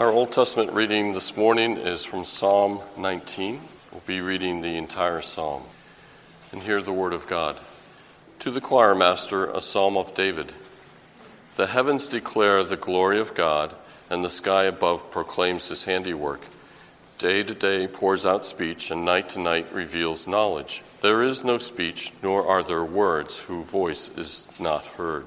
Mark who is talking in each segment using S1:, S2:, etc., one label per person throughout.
S1: Our Old Testament reading this morning is from Psalm 19. We'll be reading the entire psalm. And hear the word of God. To the choir master, a psalm of David. The heavens declare the glory of God, and the sky above proclaims his handiwork. Day to day pours out speech, and night to night reveals knowledge. There is no speech, nor are there words whose voice is not heard.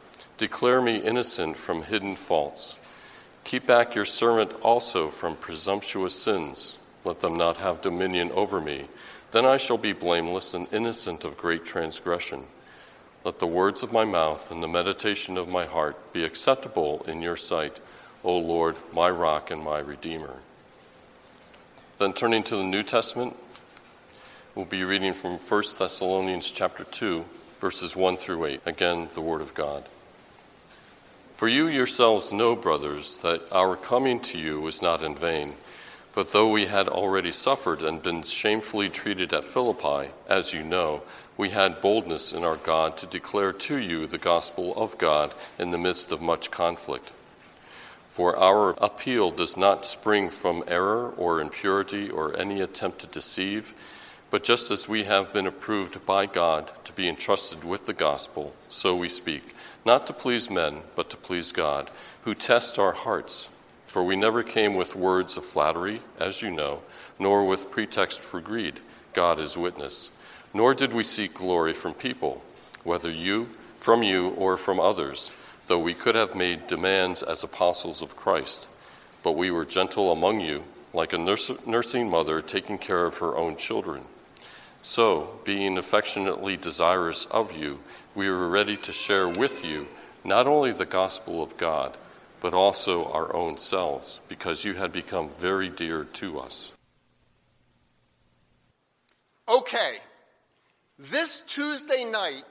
S1: Declare me innocent from hidden faults. Keep back your servant also from presumptuous sins. Let them not have dominion over me. Then I shall be blameless and innocent of great transgression. Let the words of my mouth and the meditation of my heart be acceptable in your sight, O Lord, my rock and my redeemer. Then turning to the New Testament, we'll be reading from 1 Thessalonians chapter 2, verses 1 through 8. Again, the word of God. For you yourselves know, brothers, that our coming to you was not in vain. But though we had already suffered and been shamefully treated at Philippi, as you know, we had boldness in our God to declare to you the gospel of God in the midst of much conflict. For our appeal does not spring from error or impurity or any attempt to deceive, but just as we have been approved by God to be entrusted with the gospel, so we speak not to please men, but to please God, who tests our hearts. For we never came with words of flattery, as you know, nor with pretext for greed. God is witness. Nor did we seek glory from people, whether you, from you, or from others, though we could have made demands as apostles of Christ. But we were gentle among you, like a nurse, nursing mother taking care of her own children. So, being affectionately desirous of you, we were ready to share with you not only the gospel of God, but also our own selves, because you had become very dear to us.
S2: Okay, this Tuesday night,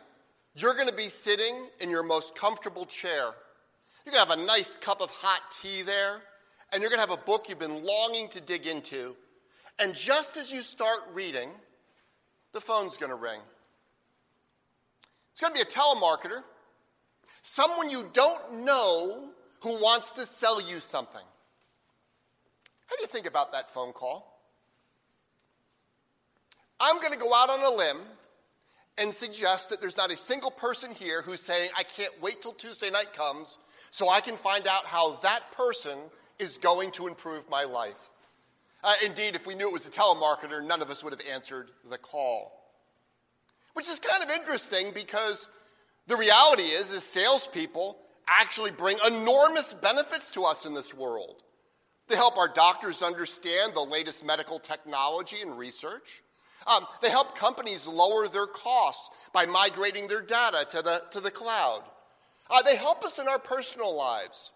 S2: you're going to be sitting in your most comfortable chair. You're going to have a nice cup of hot tea there, and you're going to have a book you've been longing to dig into. And just as you start reading, the phone's going to ring. It's going to be a telemarketer, someone you don't know who wants to sell you something. How do you think about that phone call? I'm going to go out on a limb and suggest that there's not a single person here who's saying, I can't wait till Tuesday night comes so I can find out how that person is going to improve my life. Uh, indeed, if we knew it was a telemarketer, none of us would have answered the call. Which is kind of interesting because the reality is, is salespeople actually bring enormous benefits to us in this world. They help our doctors understand the latest medical technology and research. Um, they help companies lower their costs by migrating their data to the, to the cloud. Uh, they help us in our personal lives.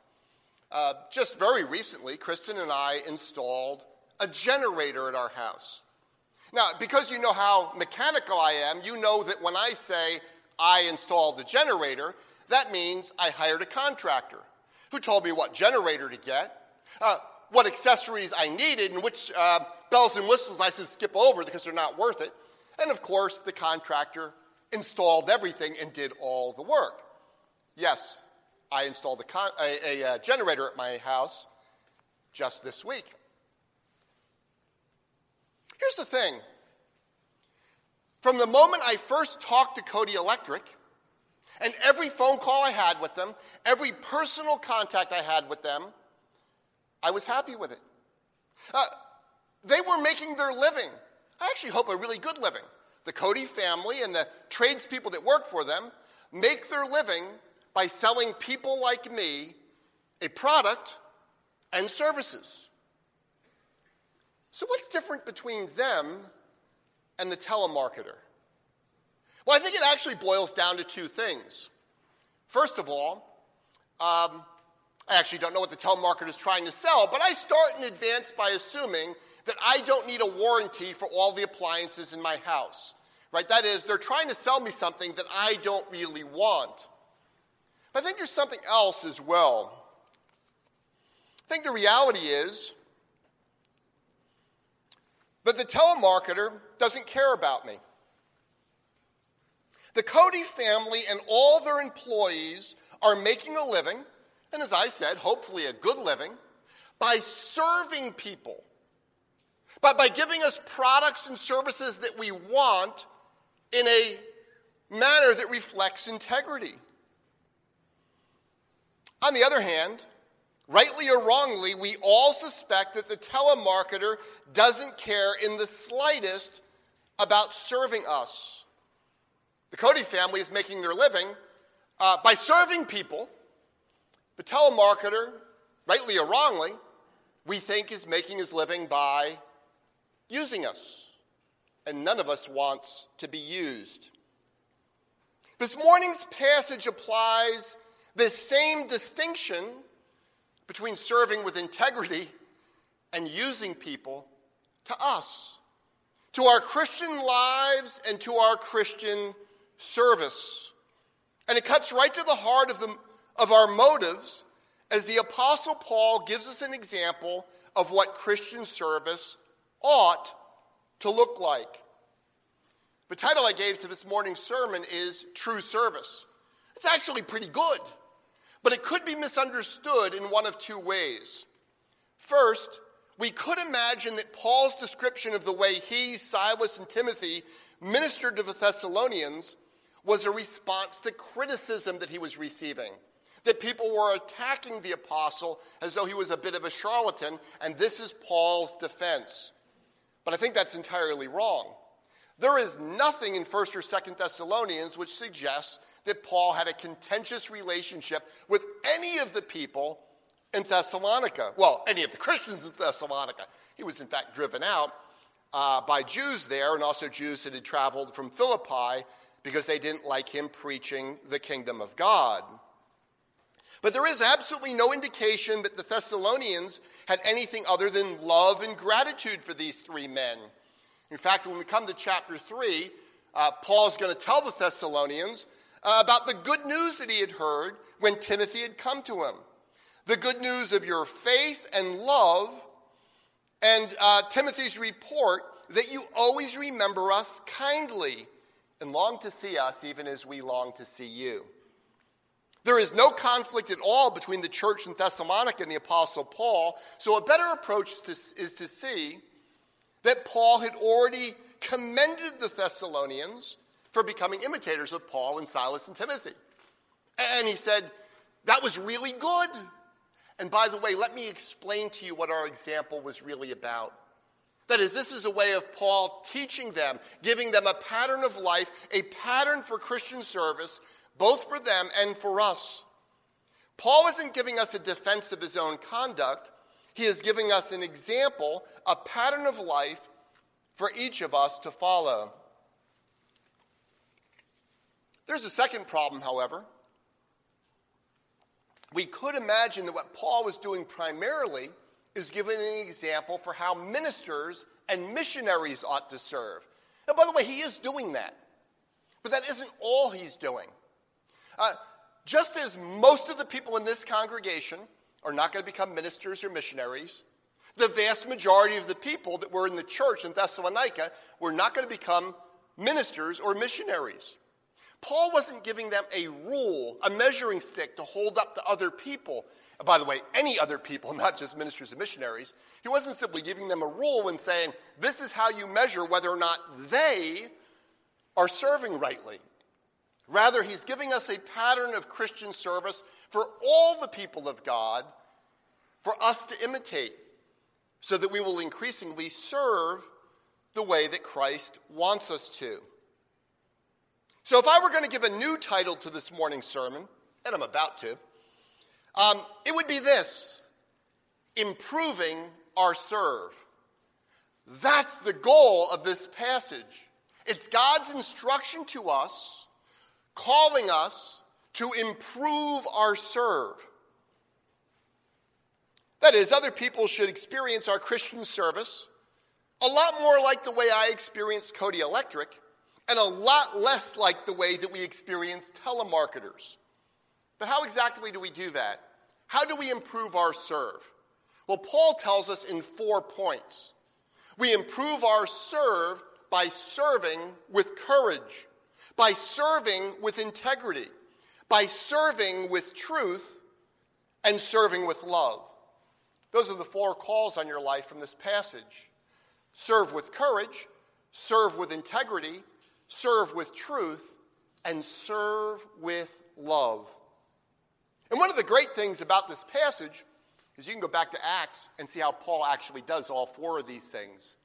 S2: Uh, just very recently, Kristen and I installed a generator at our house. Now, because you know how mechanical I am, you know that when I say I installed the generator, that means I hired a contractor who told me what generator to get, uh, what accessories I needed, and which uh, bells and whistles I should skip over because they're not worth it. And of course, the contractor installed everything and did all the work. Yes, I installed a, con- a, a, a uh, generator at my house just this week. Here's the thing from the moment I first talked to Cody Electric, and every phone call I had with them, every personal contact I had with them, I was happy with it. Uh, they were making their living. I actually hope a really good living. The Cody family and the tradespeople that work for them make their living by selling people like me a product and services. So, what's different between them and the telemarketer? Well, I think it actually boils down to two things. First of all, um, I actually don't know what the telemarketer is trying to sell, but I start in advance by assuming that I don't need a warranty for all the appliances in my house. Right? That is, they're trying to sell me something that I don't really want. But I think there's something else as well. I think the reality is that the telemarketer doesn't care about me. The Cody family and all their employees are making a living, and as I said, hopefully a good living, by serving people but by giving us products and services that we want in a manner that reflects integrity. On the other hand, rightly or wrongly, we all suspect that the telemarketer doesn't care in the slightest about serving us. The Cody family is making their living uh, by serving people. The telemarketer, rightly or wrongly, we think is making his living by using us, and none of us wants to be used. This morning's passage applies this same distinction between serving with integrity and using people to us, to our Christian lives and to our Christian service. And it cuts right to the heart of, the, of our motives as the Apostle Paul gives us an example of what Christian service ought to look like. The title I gave to this morning's sermon is True Service. It's actually pretty good, but it could be misunderstood in one of two ways. First, we could imagine that Paul's description of the way he, Silas, and Timothy ministered to the Thessalonians was a response to criticism that he was receiving. That people were attacking the apostle as though he was a bit of a charlatan, and this is Paul's defense. But I think that's entirely wrong. There is nothing in 1st or 2nd Thessalonians which suggests that Paul had a contentious relationship with any of the people in Thessalonica. Well, any of the Christians in Thessalonica. He was, in fact, driven out uh, by Jews there and also Jews that had traveled from Philippi because they didn't like him preaching the kingdom of God. But there is absolutely no indication that the Thessalonians had anything other than love and gratitude for these three men. In fact, when we come to chapter 3, uh, Paul's going to tell the Thessalonians about the good news that he had heard when Timothy had come to him. The good news of your faith and love, and uh, Timothy's report that you always remember us kindly and long to see us even as we long to see you. There is no conflict at all between the church in Thessalonica and the Apostle Paul. So, a better approach is to see that Paul had already commended the Thessalonians for becoming imitators of Paul and Silas and Timothy. And he said, That was really good. And by the way, let me explain to you what our example was really about. That is, this is a way of Paul teaching them, giving them a pattern of life, a pattern for Christian service both for them and for us. Paul isn't giving us a defense of his own conduct, he is giving us an example, a pattern of life for each of us to follow. There's a second problem, however. We could imagine that what Paul was doing primarily is giving an example for how ministers and missionaries ought to serve. Now, by the way, he is doing that. But that isn't all he's doing. Uh, just as most of the people in this congregation are not going to become ministers or missionaries, the vast majority of the people that were in the church in Thessalonica were not going to become ministers or missionaries. Paul wasn't giving them a rule, a measuring stick to hold up to other people. By the way, any other people, not just ministers and missionaries. He wasn't simply giving them a rule and saying, this is how you measure whether or not they are serving rightly. Rather, he's giving us a pattern of Christian service for all the people of God for us to imitate so that we will increasingly serve the way that Christ wants us to. So, if I were going to give a new title to this morning's sermon, and I'm about to, um, it would be this Improving Our Serve. That's the goal of this passage. It's God's instruction to us, calling us to improve our serve. That is, other people should experience our Christian service a lot more like the way I experienced Cody Electric, and a lot less like the way that we experience telemarketers. But how exactly do we do that? How do we improve our serve? Well, Paul tells us in four points. We improve our serve by serving with courage, by serving with integrity, by serving with truth, and serving with love. Those are the four calls on your life from this passage serve with courage, serve with integrity, serve with truth, and serve with love. And one of the great things about this passage is you can go back to Acts and see how Paul actually does all four of these things.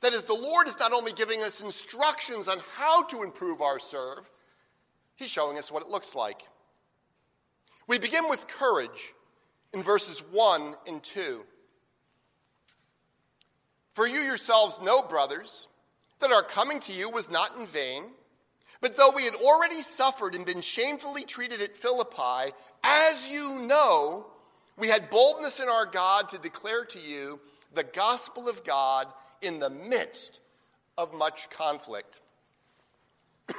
S2: That is, the Lord is not only giving us instructions on how to improve our serve, He's showing us what it looks like. We begin with courage in verses 1 and 2. For you yourselves know, brothers, that our coming to you was not in vain. But though we had already suffered and been shamefully treated at Philippi, as you know, we had boldness in our God to declare to you the gospel of God in the midst of much conflict.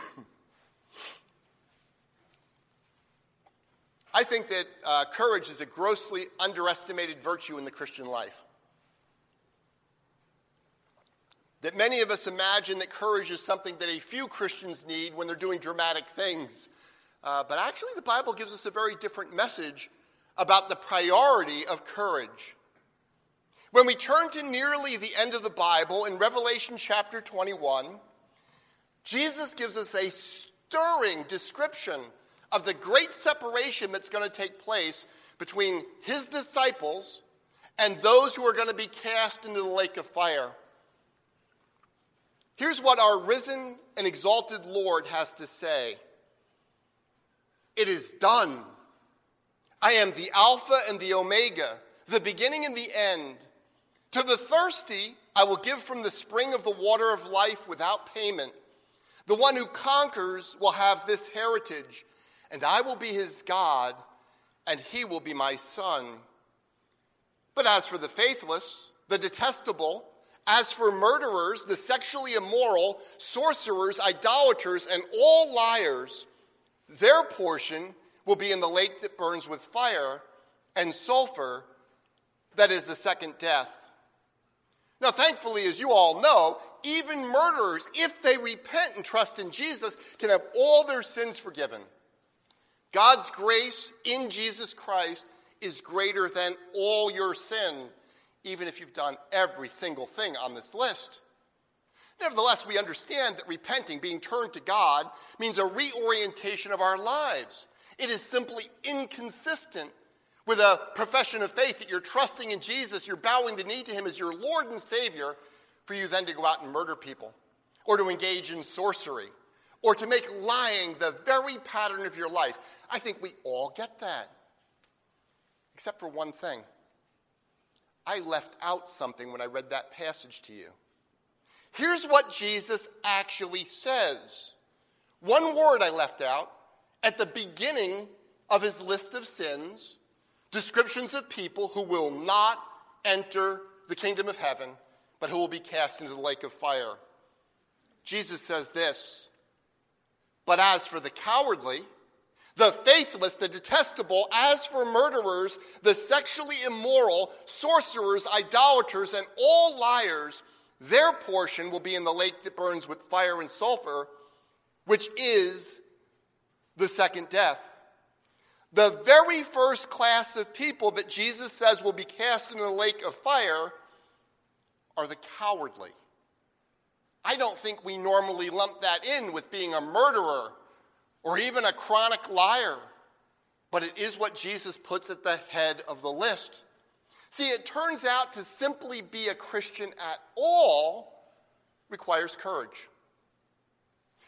S2: I think that uh, courage is a grossly underestimated virtue in the Christian life. That many of us imagine that courage is something that a few Christians need when they're doing dramatic things. Uh, but actually, the Bible gives us a very different message about the priority of courage. When we turn to nearly the end of the Bible in Revelation chapter 21, Jesus gives us a stirring description of the great separation that's going to take place between his disciples and those who are going to be cast into the lake of fire. Here's what our risen and exalted Lord has to say It is done. I am the Alpha and the Omega, the beginning and the end. To the thirsty, I will give from the spring of the water of life without payment. The one who conquers will have this heritage, and I will be his God, and he will be my son. But as for the faithless, the detestable, as for murderers, the sexually immoral, sorcerers, idolaters, and all liars, their portion will be in the lake that burns with fire and sulfur, that is the second death. Now, thankfully, as you all know, even murderers, if they repent and trust in Jesus, can have all their sins forgiven. God's grace in Jesus Christ is greater than all your sin even if you've done every single thing on this list. Nevertheless, we understand that repenting, being turned to God, means a reorientation of our lives. It is simply inconsistent with a profession of faith that you're trusting in Jesus, you're bowing the knee to Him as your Lord and Savior, for you then to go out and murder people, or to engage in sorcery, or to make lying the very pattern of your life. I think we all get that, except for one thing. I left out something when I read that passage to you. Here's what Jesus actually says. One word I left out at the beginning of his list of sins, descriptions of people who will not enter the kingdom of heaven, but who will be cast into the lake of fire. Jesus says this But as for the cowardly, the faithless, the detestable, as for murderers, the sexually immoral, sorcerers, idolaters, and all liars, their portion will be in the lake that burns with fire and sulfur, which is the second death. The very first class of people that Jesus says will be cast into the lake of fire are the cowardly. I don't think we normally lump that in with being a murderer or even a chronic liar, but it is what Jesus puts at the head of the list. See, it turns out to simply be a Christian at all requires courage.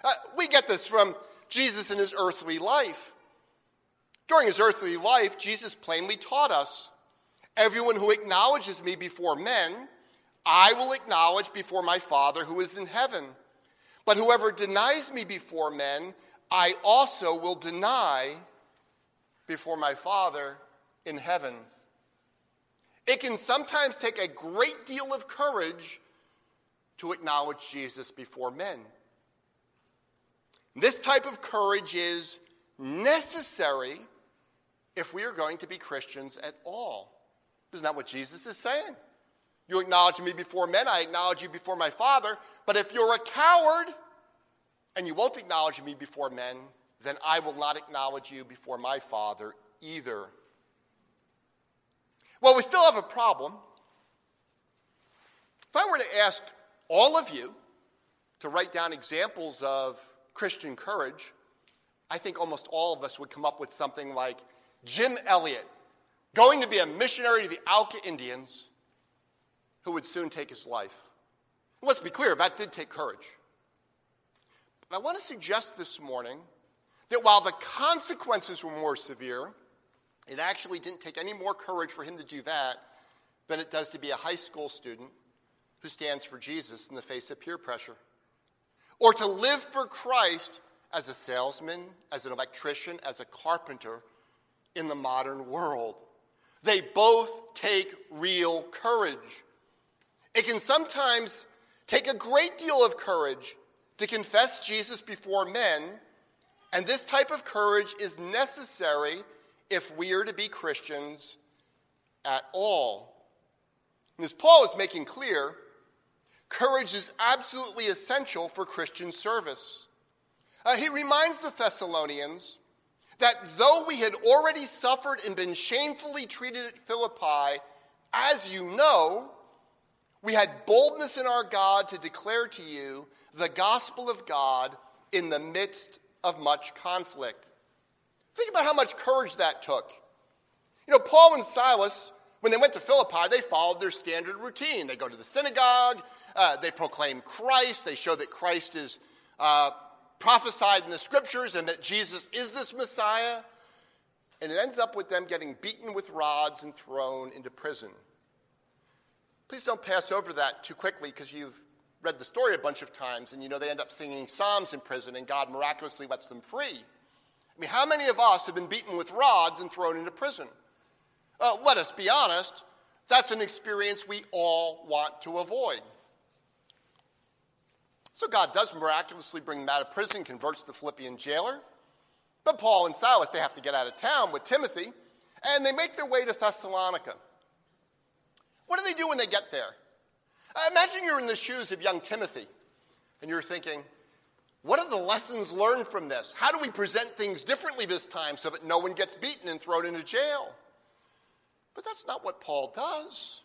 S2: Uh, we get this from Jesus in his earthly life. During his earthly life, Jesus plainly taught us everyone who acknowledges me before men, I will acknowledge before my Father who is in heaven. But whoever denies me before men, I also will deny before my Father in heaven. It can sometimes take a great deal of courage to acknowledge Jesus before men. This type of courage is necessary if we are going to be Christians at all. Isn't that what Jesus is saying? You acknowledge me before men, I acknowledge you before my Father. But if you're a coward and you won't acknowledge me before men, then I will not acknowledge you before my Father either. Well, we still have a problem. If I were to ask all of you to write down examples of Christian courage, I think almost all of us would come up with something like Jim Elliot going to be a missionary to the Auca Indians who would soon take his life. let's be clear, that did take courage. But I want to suggest this morning that while the consequences were more severe, it actually didn't take any more courage for him to do that than it does to be a high school student who stands for Jesus in the face of peer pressure. Or to live for Christ as a salesman, as an electrician, as a carpenter in the modern world. They both take real courage. It can sometimes take a great deal of courage to confess Jesus before men, and this type of courage is necessary if we are to be Christians at all. And as Paul is making clear, courage is absolutely essential for Christian service. Uh, he reminds the Thessalonians that though we had already suffered and been shamefully treated at Philippi, as you know, we had boldness in our God to declare to you the gospel of God in the midst of much conflict. Think about how much courage that took. You know, Paul and Silas, when they went to Philippi, they followed their standard routine. They go to the synagogue, uh, they proclaim Christ, they show that Christ is uh, prophesied in the scriptures and that Jesus is this Messiah. And it ends up with them getting beaten with rods and thrown into prison. Please don't pass over that too quickly because you've read the story a bunch of times and you know they end up singing psalms in prison and God miraculously lets them free. I mean, how many of us have been beaten with rods and thrown into prison? Uh, let us be honest, that's an experience we all want to avoid. So God does miraculously bring them out of prison, converts the Philippian jailer. But Paul and Silas, they have to get out of town with Timothy, and they make their way to Thessalonica. What do they do when they get there? Imagine you're in the shoes of young Timothy, and you're thinking, what are the lessons learned from this? How do we present things differently this time so that no one gets beaten and thrown into jail? But that's not what Paul does.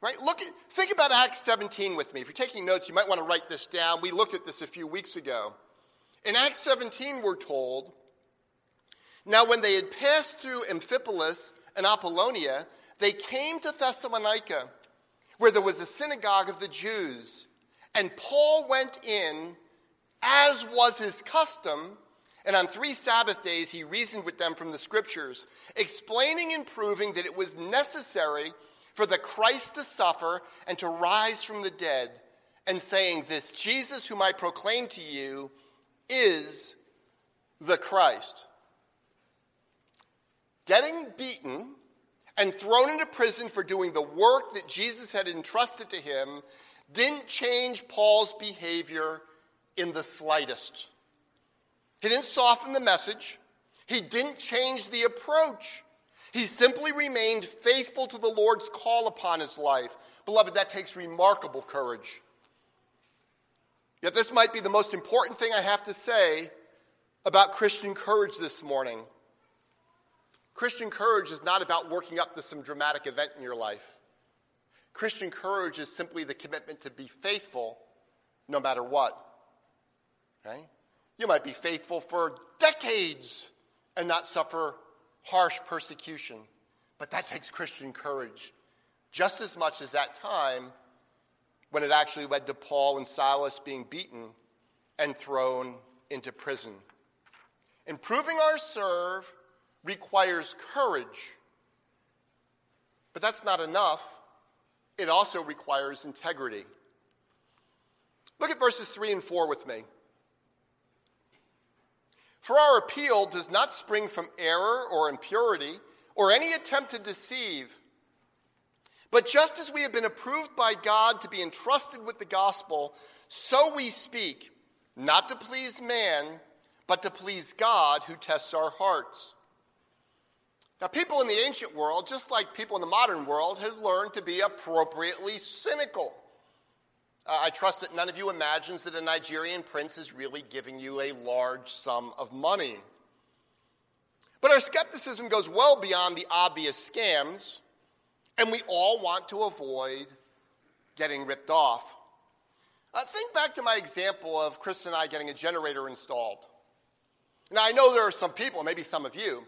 S2: Right? Look at, think about Acts 17 with me. If you're taking notes, you might want to write this down. We looked at this a few weeks ago. In Acts 17, we're told, Now when they had passed through Amphipolis and Apollonia, they came to Thessalonica, where there was a synagogue of the Jews. And Paul went in as was his custom, and on three Sabbath days he reasoned with them from the scriptures, explaining and proving that it was necessary for the Christ to suffer and to rise from the dead, and saying, This Jesus whom I proclaim to you is the Christ. Getting beaten and thrown into prison for doing the work that Jesus had entrusted to him didn't change Paul's behavior in the slightest. He didn't soften the message, he didn't change the approach. He simply remained faithful to the Lord's call upon his life. Beloved, that takes remarkable courage. Yet, this might be the most important thing I have to say about Christian courage this morning. Christian courage is not about working up to some dramatic event in your life. Christian courage is simply the commitment to be faithful no matter what. You might be faithful for decades and not suffer harsh persecution. But that takes Christian courage just as much as that time when it actually led to Paul and Silas being beaten and thrown into prison. Improving our serve requires courage, but that's not enough. It also requires integrity. Look at verses 3 and 4 with me. For our appeal does not spring from error or impurity or any attempt to deceive. But just as we have been approved by God to be entrusted with the gospel, so we speak, not to please man, but to please God who tests our hearts. Now, people in the ancient world, just like people in the modern world, had learned to be appropriately cynical. Uh, I trust that none of you imagines that a Nigerian prince is really giving you a large sum of money. But our skepticism goes well beyond the obvious scams, and we all want to avoid getting ripped off. Uh, think back to my example of Chris and I getting a generator installed. Now, I know there are some people, maybe some of you,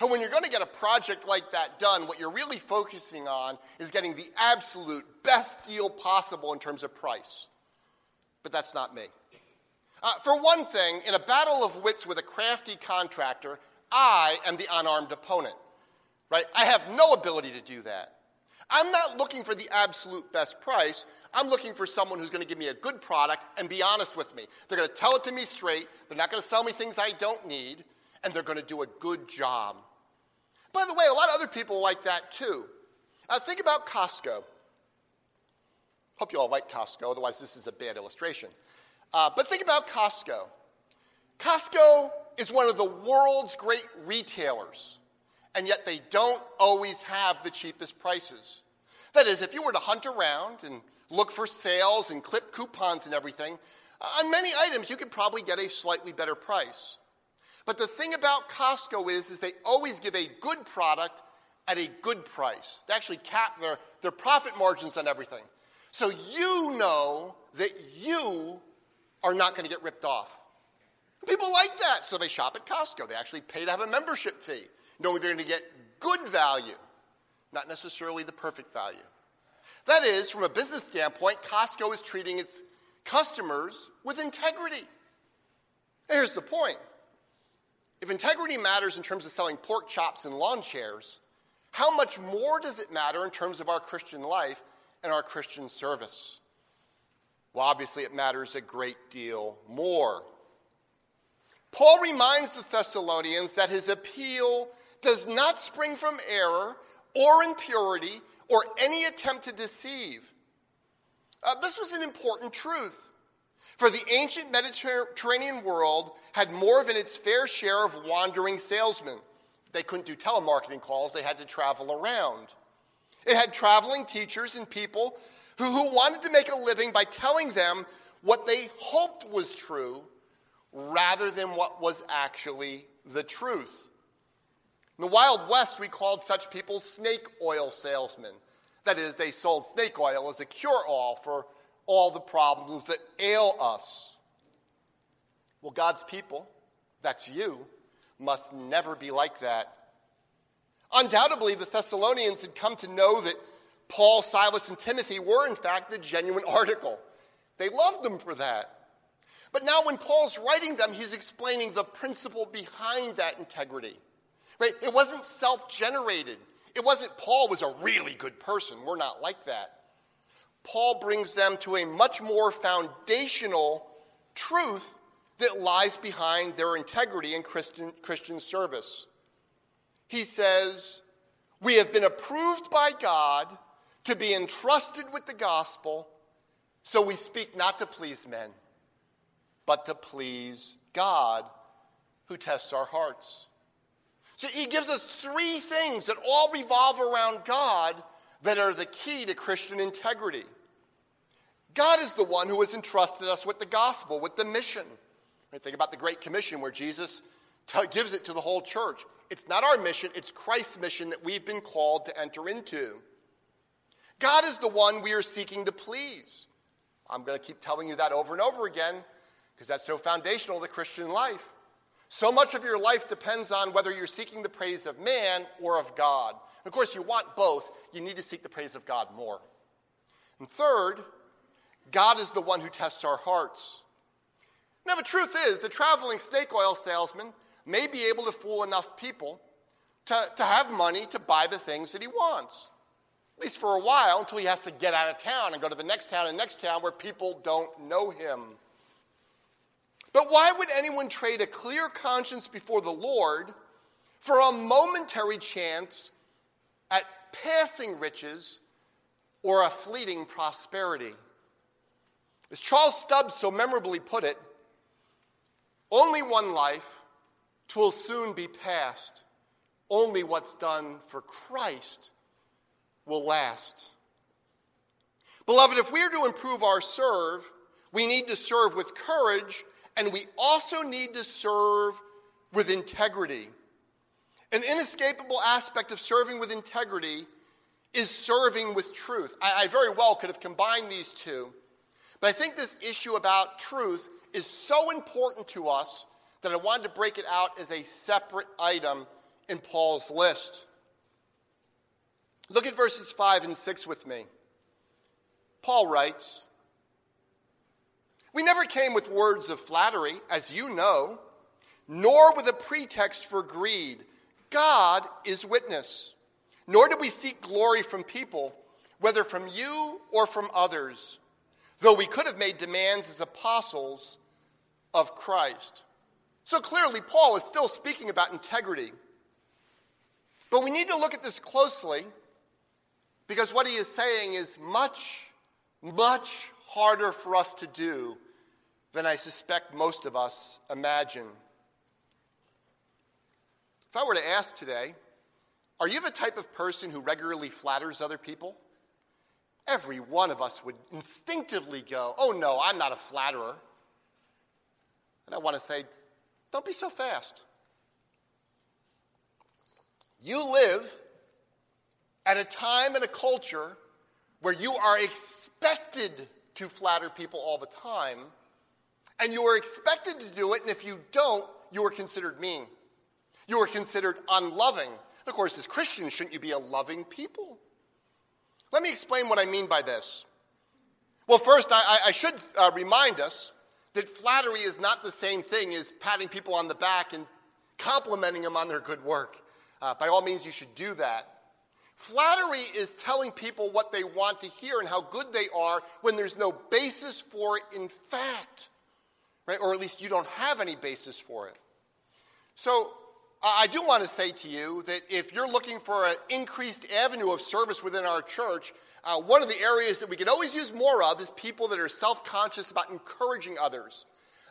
S2: who, when you're going to get a project like that done, what you're really focusing on is getting the absolute best deal possible in terms of price. But that's not me. Uh, for one thing, in a battle of wits with a crafty contractor, I am the unarmed opponent, right? I have no ability to do that. I'm not looking for the absolute best price. I'm looking for someone who's going to give me a good product and be honest with me. They're going to tell it to me straight. They're not going to sell me things I don't need, and they're going to do a good job. By the way, a lot of other people like that too. Uh, think about Costco. Hope you all like Costco, otherwise, this is a bad illustration. Uh, but think about Costco. Costco is one of the world's great retailers, and yet they don't always have the cheapest prices. That is, if you were to hunt around and look for sales and clip coupons and everything, on many items you could probably get a slightly better price. But the thing about Costco is, is they always give a good product at a good price. They actually cap their, their profit margins on everything. So you know that you are not going to get ripped off. People like that, so they shop at Costco. They actually pay to have a membership fee, knowing they're going to get good value, not necessarily the perfect value. That is, from a business standpoint, Costco is treating its customers with integrity. here's the point if integrity matters in terms of selling pork chops and lawn chairs, how much more does it matter in terms of our Christian life and our Christian service? Well, obviously, it matters a great deal more. Paul reminds the Thessalonians that his appeal does not spring from error or impurity or any attempt to deceive. Uh, this was an important truth. For the ancient Mediterranean world had more than its fair share of wandering salesmen. They couldn't do telemarketing calls, they had to travel around. It had traveling teachers and people who, who wanted to make a living by telling them what they hoped was true rather than what was actually the truth. In the Wild West, we called such people snake oil salesmen. That is, they sold snake oil as a cure all for all the problems that ail us. Well, God's people, that's you, must never be like that. Undoubtedly, the Thessalonians had come to know that Paul, Silas, and Timothy were, in fact, the genuine article. They loved them for that. But now, when Paul's writing them, he's explaining the principle behind that integrity. Right? It wasn't self generated. It wasn't Paul was a really good person. We're not like that. Paul brings them to a much more foundational truth that lies behind their integrity in Christian, Christian service. He says, We have been approved by God to be entrusted with the gospel, so we speak not to please men, but to please God who tests our hearts. So he gives us three things that all revolve around God that are the key to Christian integrity. God is the one who has entrusted us with the gospel, with the mission. Think about the Great Commission where Jesus t- gives it to the whole church. It's not our mission, it's Christ's mission that we've been called to enter into. God is the one we are seeking to please. I'm going to keep telling you that over and over again because that's so foundational to Christian life. So much of your life depends on whether you're seeking the praise of man or of God. Of course, you want both. You need to seek the praise of God more. And third, God is the one who tests our hearts. Now, the truth is, the traveling snake oil salesman may be able to fool enough people to, to have money to buy the things that he wants. At least for a while, until he has to get out of town and go to the next town and next town where people don't know him. But why would anyone trade a clear conscience before the Lord for a momentary chance at passing riches or a fleeting prosperity? As Charles Studd so memorably put it, only one life, twill soon be past. Only what's done for Christ will last. Beloved, if we are to improve our serve, we need to serve with courage, and we also need to serve with integrity. An inescapable aspect of serving with integrity is serving with truth. I, I, very well could have combined these two, but I think this issue about truth is so important to us that I wanted to break it out as a separate item in Paul's list. Look at verses 5 and 6 with me. Paul writes, We never came with words of flattery, as you know, nor with a pretext for greed. God is witness. Nor did we seek glory from people, whether from you or from others, though we could have made demands as apostles of Christ. So clearly, Paul is still speaking about integrity. But we need to look at this closely because what he is saying is much, much harder for us to do than I suspect most of us imagine. If I were to ask today, are you the type of person who regularly flatters other people? Every one of us would instinctively go, Oh, no, I'm not a flatterer. And I want to say, Don't be so fast. You live at a time and a culture where you are expected to flatter people all the time, and you are expected to do it, and if you don't, you are considered mean. You are considered unloving. Of course, as Christians, shouldn't you be a loving people? Let me explain what I mean by this. Well, first, I, I should uh, remind us that flattery is not the same thing as patting people on the back and complimenting them on their good work. Uh, by all means, you should do that. Flattery is telling people what they want to hear and how good they are when there's no basis for it in fact, right? Or at least you don't have any basis for it. So I do want to say to you that if you're looking for an increased avenue of service within our church, uh, one of the areas that we can always use more of is people that are self conscious about encouraging others,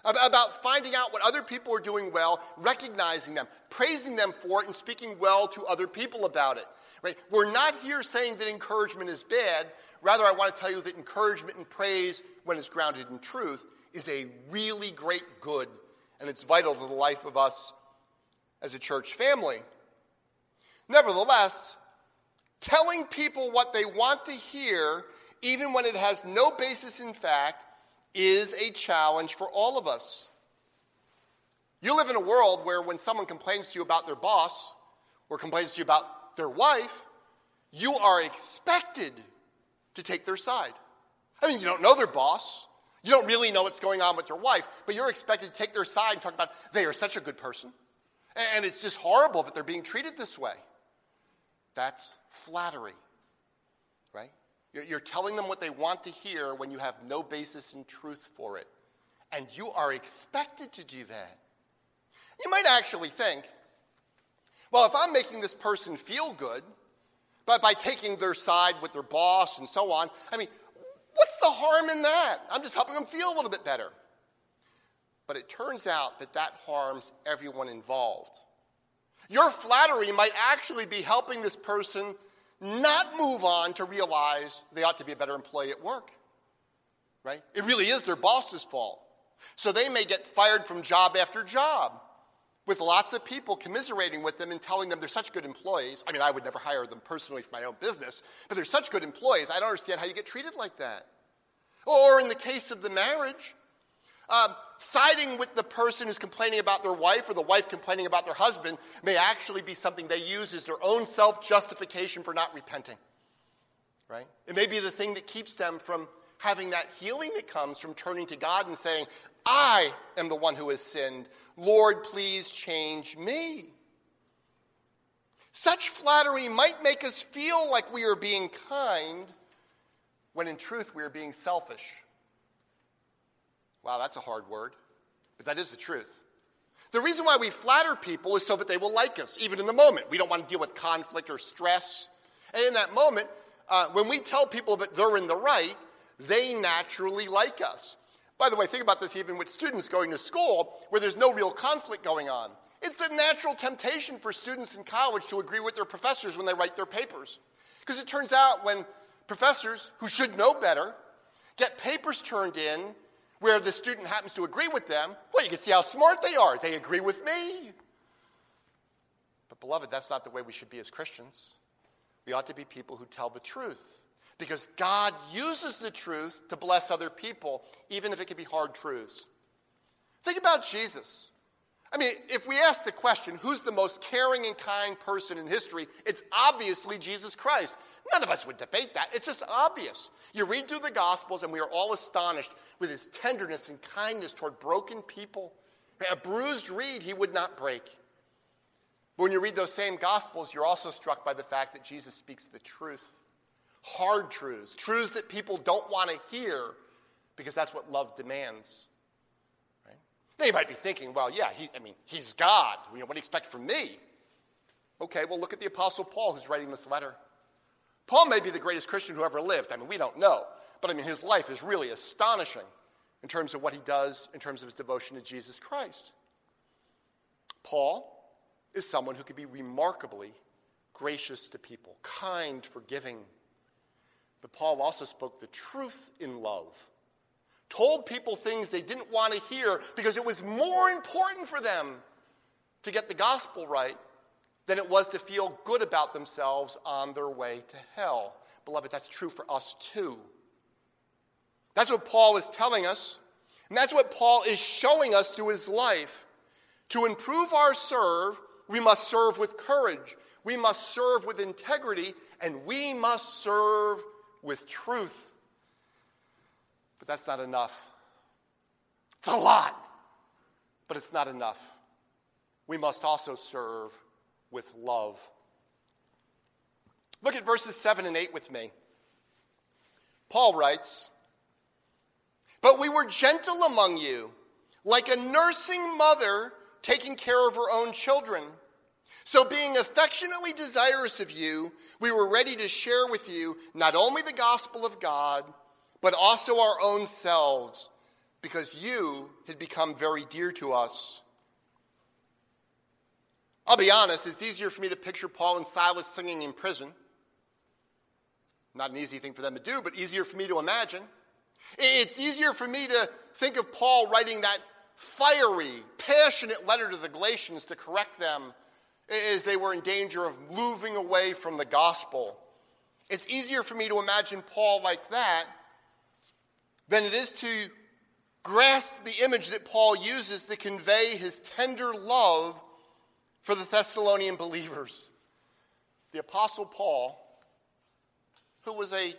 S2: about finding out what other people are doing well, recognizing them, praising them for it, and speaking well to other people about it. Right? We're not here saying that encouragement is bad. Rather, I want to tell you that encouragement and praise, when it's grounded in truth, is a really great good, and it's vital to the life of us as a church family. Nevertheless, telling people what they want to hear, even when it has no basis in fact, is a challenge for all of us. You live in a world where when someone complains to you about their boss or complains to you about their wife, you are expected to take their side. I mean, you don't know their boss. You don't really know what's going on with their wife, but you're expected to take their side and talk about they are such a good person. And it's just horrible that they're being treated this way. That's flattery, right? You're telling them what they want to hear when you have no basis in truth for it. And you are expected to do that. You might actually think, well, if I'm making this person feel good, but by taking their side with their boss and so on, I mean, what's the harm in that? I'm just helping them feel a little bit better. But it turns out that that harms everyone involved. Your flattery might actually be helping this person not move on to realize they ought to be a better employee at work. Right? It really is their boss's fault. So they may get fired from job after job with lots of people commiserating with them and telling them they're such good employees. I mean, I would never hire them personally for my own business, but they're such good employees. I don't understand how you get treated like that. Or in the case of the marriage, Um, siding with the person who's complaining about their wife or the wife complaining about their husband may actually be something they use as their own self justification for not repenting. Right? It may be the thing that keeps them from having that healing that comes from turning to God and saying, I am the one who has sinned. Lord, please change me. Such flattery might make us feel like we are being kind when in truth we are being selfish. Wow, that's a hard word, but that is the truth. The reason why we flatter people is so that they will like us, even in the moment. We don't want to deal with conflict or stress. And in that moment, uh, when we tell people that they're in the right, they naturally like us. By the way, think about this even with students going to school where there's no real conflict going on. It's the natural temptation for students in college to agree with their professors when they write their papers. Because it turns out when professors who should know better get papers turned in where the student happens to agree with them, well, you can see how smart they are. They agree with me. But, beloved, that's not the way we should be as Christians. We ought to be people who tell the truth because God uses the truth to bless other people, even if it can be hard truths. Think about Jesus. I mean, if we ask the question, who's the most caring and kind person in history, it's obviously Jesus Christ. None of us would debate that. It's just obvious. You read through the Gospels, and we are all astonished with his tenderness and kindness toward broken people. A bruised reed he would not break. But when you read those same Gospels, you're also struck by the fact that Jesus speaks the truth hard truths, truths that people don't want to hear because that's what love demands. Now you might be thinking, well, yeah, he, I mean, he's God. You know, what do you expect from me? Okay, well, look at the Apostle Paul who's writing this letter. Paul may be the greatest Christian who ever lived. I mean, we don't know. But I mean, his life is really astonishing in terms of what he does, in terms of his devotion to Jesus Christ. Paul is someone who could be remarkably gracious to people, kind, forgiving. But Paul also spoke the truth in love told people things they didn't want to hear because it was more important for them to get the gospel right than it was to feel good about themselves on their way to hell. Beloved, that's true for us too. That's what Paul is telling us, and that's what Paul is showing us through his life. To improve our serve, we must serve with courage, we must serve with integrity, and we must serve with truth. But that's not enough. It's a lot, but it's not enough. We must also serve with love. Look at verses 7 and 8 with me. Paul writes, But we were gentle among you, like a nursing mother taking care of her own children. So, being affectionately desirous of you, we were ready to share with you not only the gospel of God, but also our own selves, because you had become very dear to us. I'll be honest, it's easier for me to picture Paul and Silas singing in prison. Not an easy thing for them to do, but easier for me to imagine. It's easier for me to think of Paul writing that fiery, passionate letter to the Galatians to correct them as they were in danger of moving away from the gospel. It's easier for me to imagine Paul like that than it is to grasp the image that Paul uses to convey his tender love for the Thessalonian believers. The Apostle Paul, who was a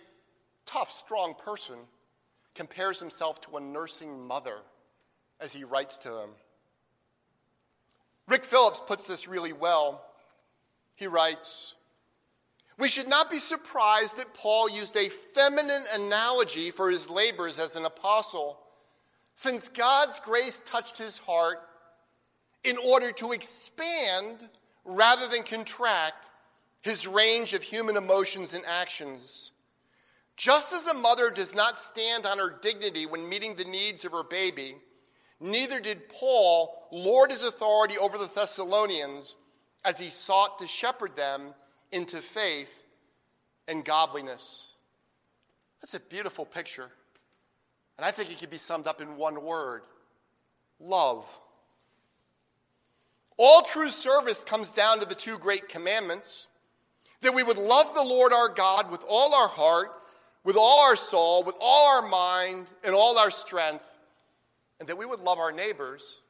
S2: tough, strong person, compares himself to a nursing mother as he writes to them. Rick Phillips puts this really well. He writes, we should not be surprised that Paul used a feminine analogy for his labors as an apostle, since God's grace touched his heart in order to expand rather than contract his range of human emotions and actions. Just as a mother does not stand on her dignity when meeting the needs of her baby, neither did Paul lord his authority over the Thessalonians as he sought to shepherd them into faith and godliness. That's a beautiful picture. And I think it could be summed up in one word love. All true service comes down to the two great commandments that we would love the Lord our God with all our heart, with all our soul, with all our mind, and all our strength, and that we would love our neighbors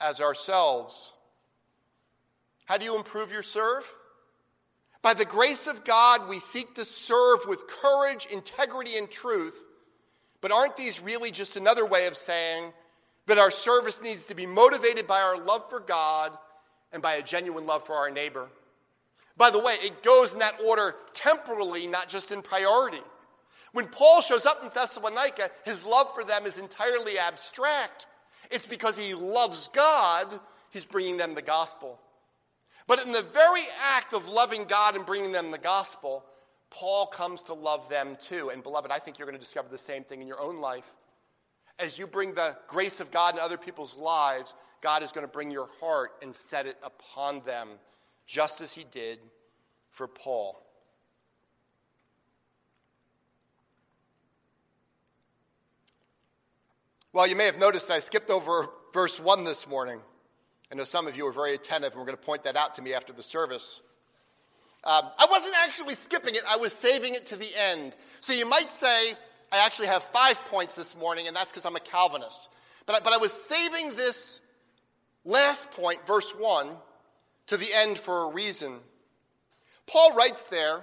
S2: as ourselves. How do you improve your serve? By the grace of God, we seek to serve with courage, integrity, and truth. But aren't these really just another way of saying that our service needs to be motivated by our love for God and by a genuine love for our neighbor? By the way, it goes in that order temporally, not just in priority. When Paul shows up in Thessalonica, his love for them is entirely abstract. It's because he loves God, he's bringing them the gospel. But in the very act of loving God and bringing them the gospel, Paul comes to love them too. And beloved, I think you're going to discover the same thing in your own life. As you bring the grace of God in other people's lives, God is going to bring your heart and set it upon them, just as he did for Paul. Well, you may have noticed I skipped over verse 1 this morning. I know some of you are very attentive, and we're going to point that out to me after the service. Um, I wasn't actually skipping it, I was saving it to the end. So you might say, I actually have five points this morning, and that's because I'm a Calvinist. But I, but I was saving this last point, verse 1, to the end for a reason. Paul writes there,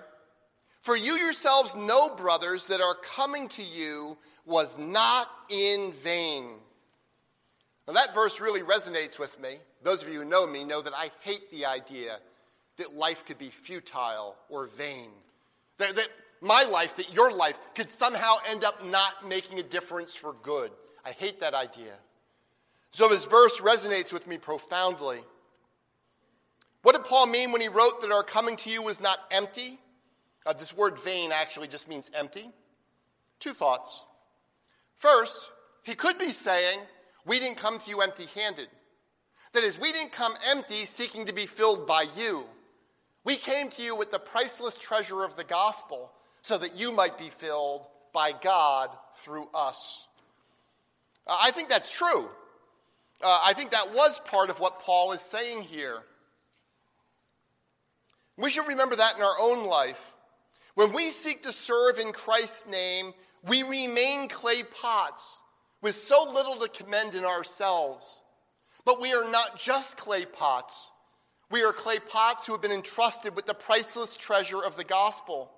S2: For you yourselves know, brothers, that our coming to you was not in vain. Now, that verse really resonates with me. Those of you who know me know that I hate the idea that life could be futile or vain. That, that my life, that your life, could somehow end up not making a difference for good. I hate that idea. So this verse resonates with me profoundly. What did Paul mean when he wrote that our coming to you was not empty? Uh, this word vain actually just means empty. Two thoughts. First, he could be saying, We didn't come to you empty handed. That is, we didn't come empty seeking to be filled by you. We came to you with the priceless treasure of the gospel so that you might be filled by God through us. Uh, I think that's true. Uh, I think that was part of what Paul is saying here. We should remember that in our own life. When we seek to serve in Christ's name, we remain clay pots with so little to commend in ourselves. But we are not just clay pots. We are clay pots who have been entrusted with the priceless treasure of the gospel.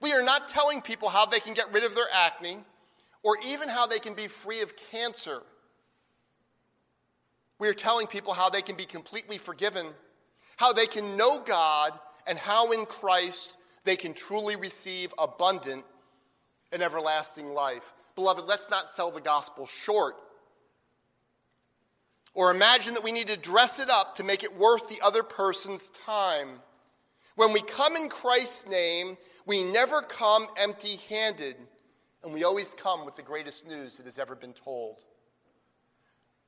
S2: We are not telling people how they can get rid of their acne or even how they can be free of cancer. We are telling people how they can be completely forgiven, how they can know God, and how in Christ they can truly receive abundant and everlasting life. Beloved, let's not sell the gospel short. Or imagine that we need to dress it up to make it worth the other person's time. When we come in Christ's name, we never come empty handed, and we always come with the greatest news that has ever been told.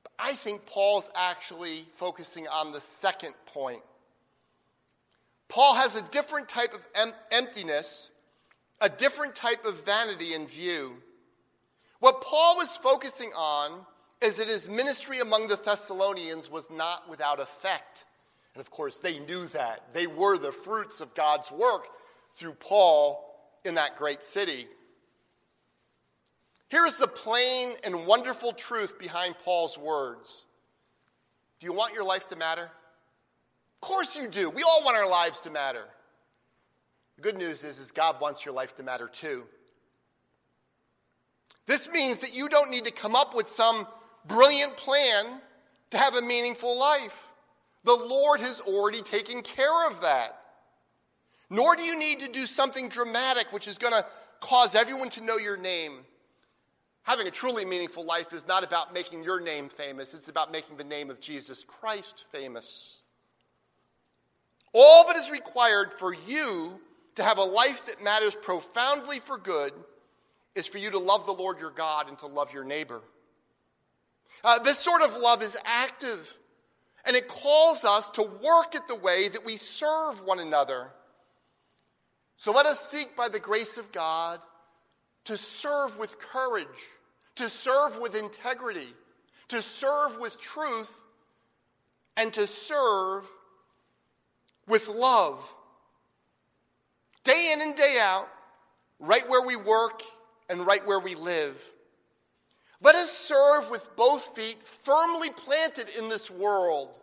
S2: But I think Paul's actually focusing on the second point. Paul has a different type of em- emptiness a different type of vanity in view. What Paul was focusing on is that his ministry among the Thessalonians was not without effect. And of course, they knew that. They were the fruits of God's work through Paul in that great city. Here's the plain and wonderful truth behind Paul's words Do you want your life to matter? Of course you do. We all want our lives to matter. The good news is, is God wants your life to matter too. This means that you don't need to come up with some brilliant plan to have a meaningful life. The Lord has already taken care of that. Nor do you need to do something dramatic which is going to cause everyone to know your name. Having a truly meaningful life is not about making your name famous, it's about making the name of Jesus Christ famous. All that is required for you to have a life that matters profoundly for good is for you to love the Lord your God and to love your neighbor. Uh, this sort of love is active, and it calls us to work at the way that we serve one another. So let us seek by the grace of God to serve with courage, to serve with integrity, to serve with truth, and to serve with love. Day in and day out, right where we work and right where we live. Let us serve with both feet firmly planted in this world,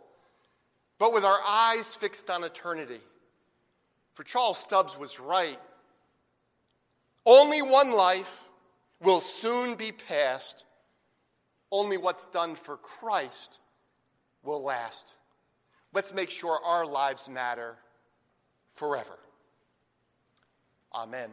S2: but with our eyes fixed on eternity. For Charles Studd was right. Only one life will soon be past. Only what's done for Christ will last. Let's make sure our lives matter forever. Amen.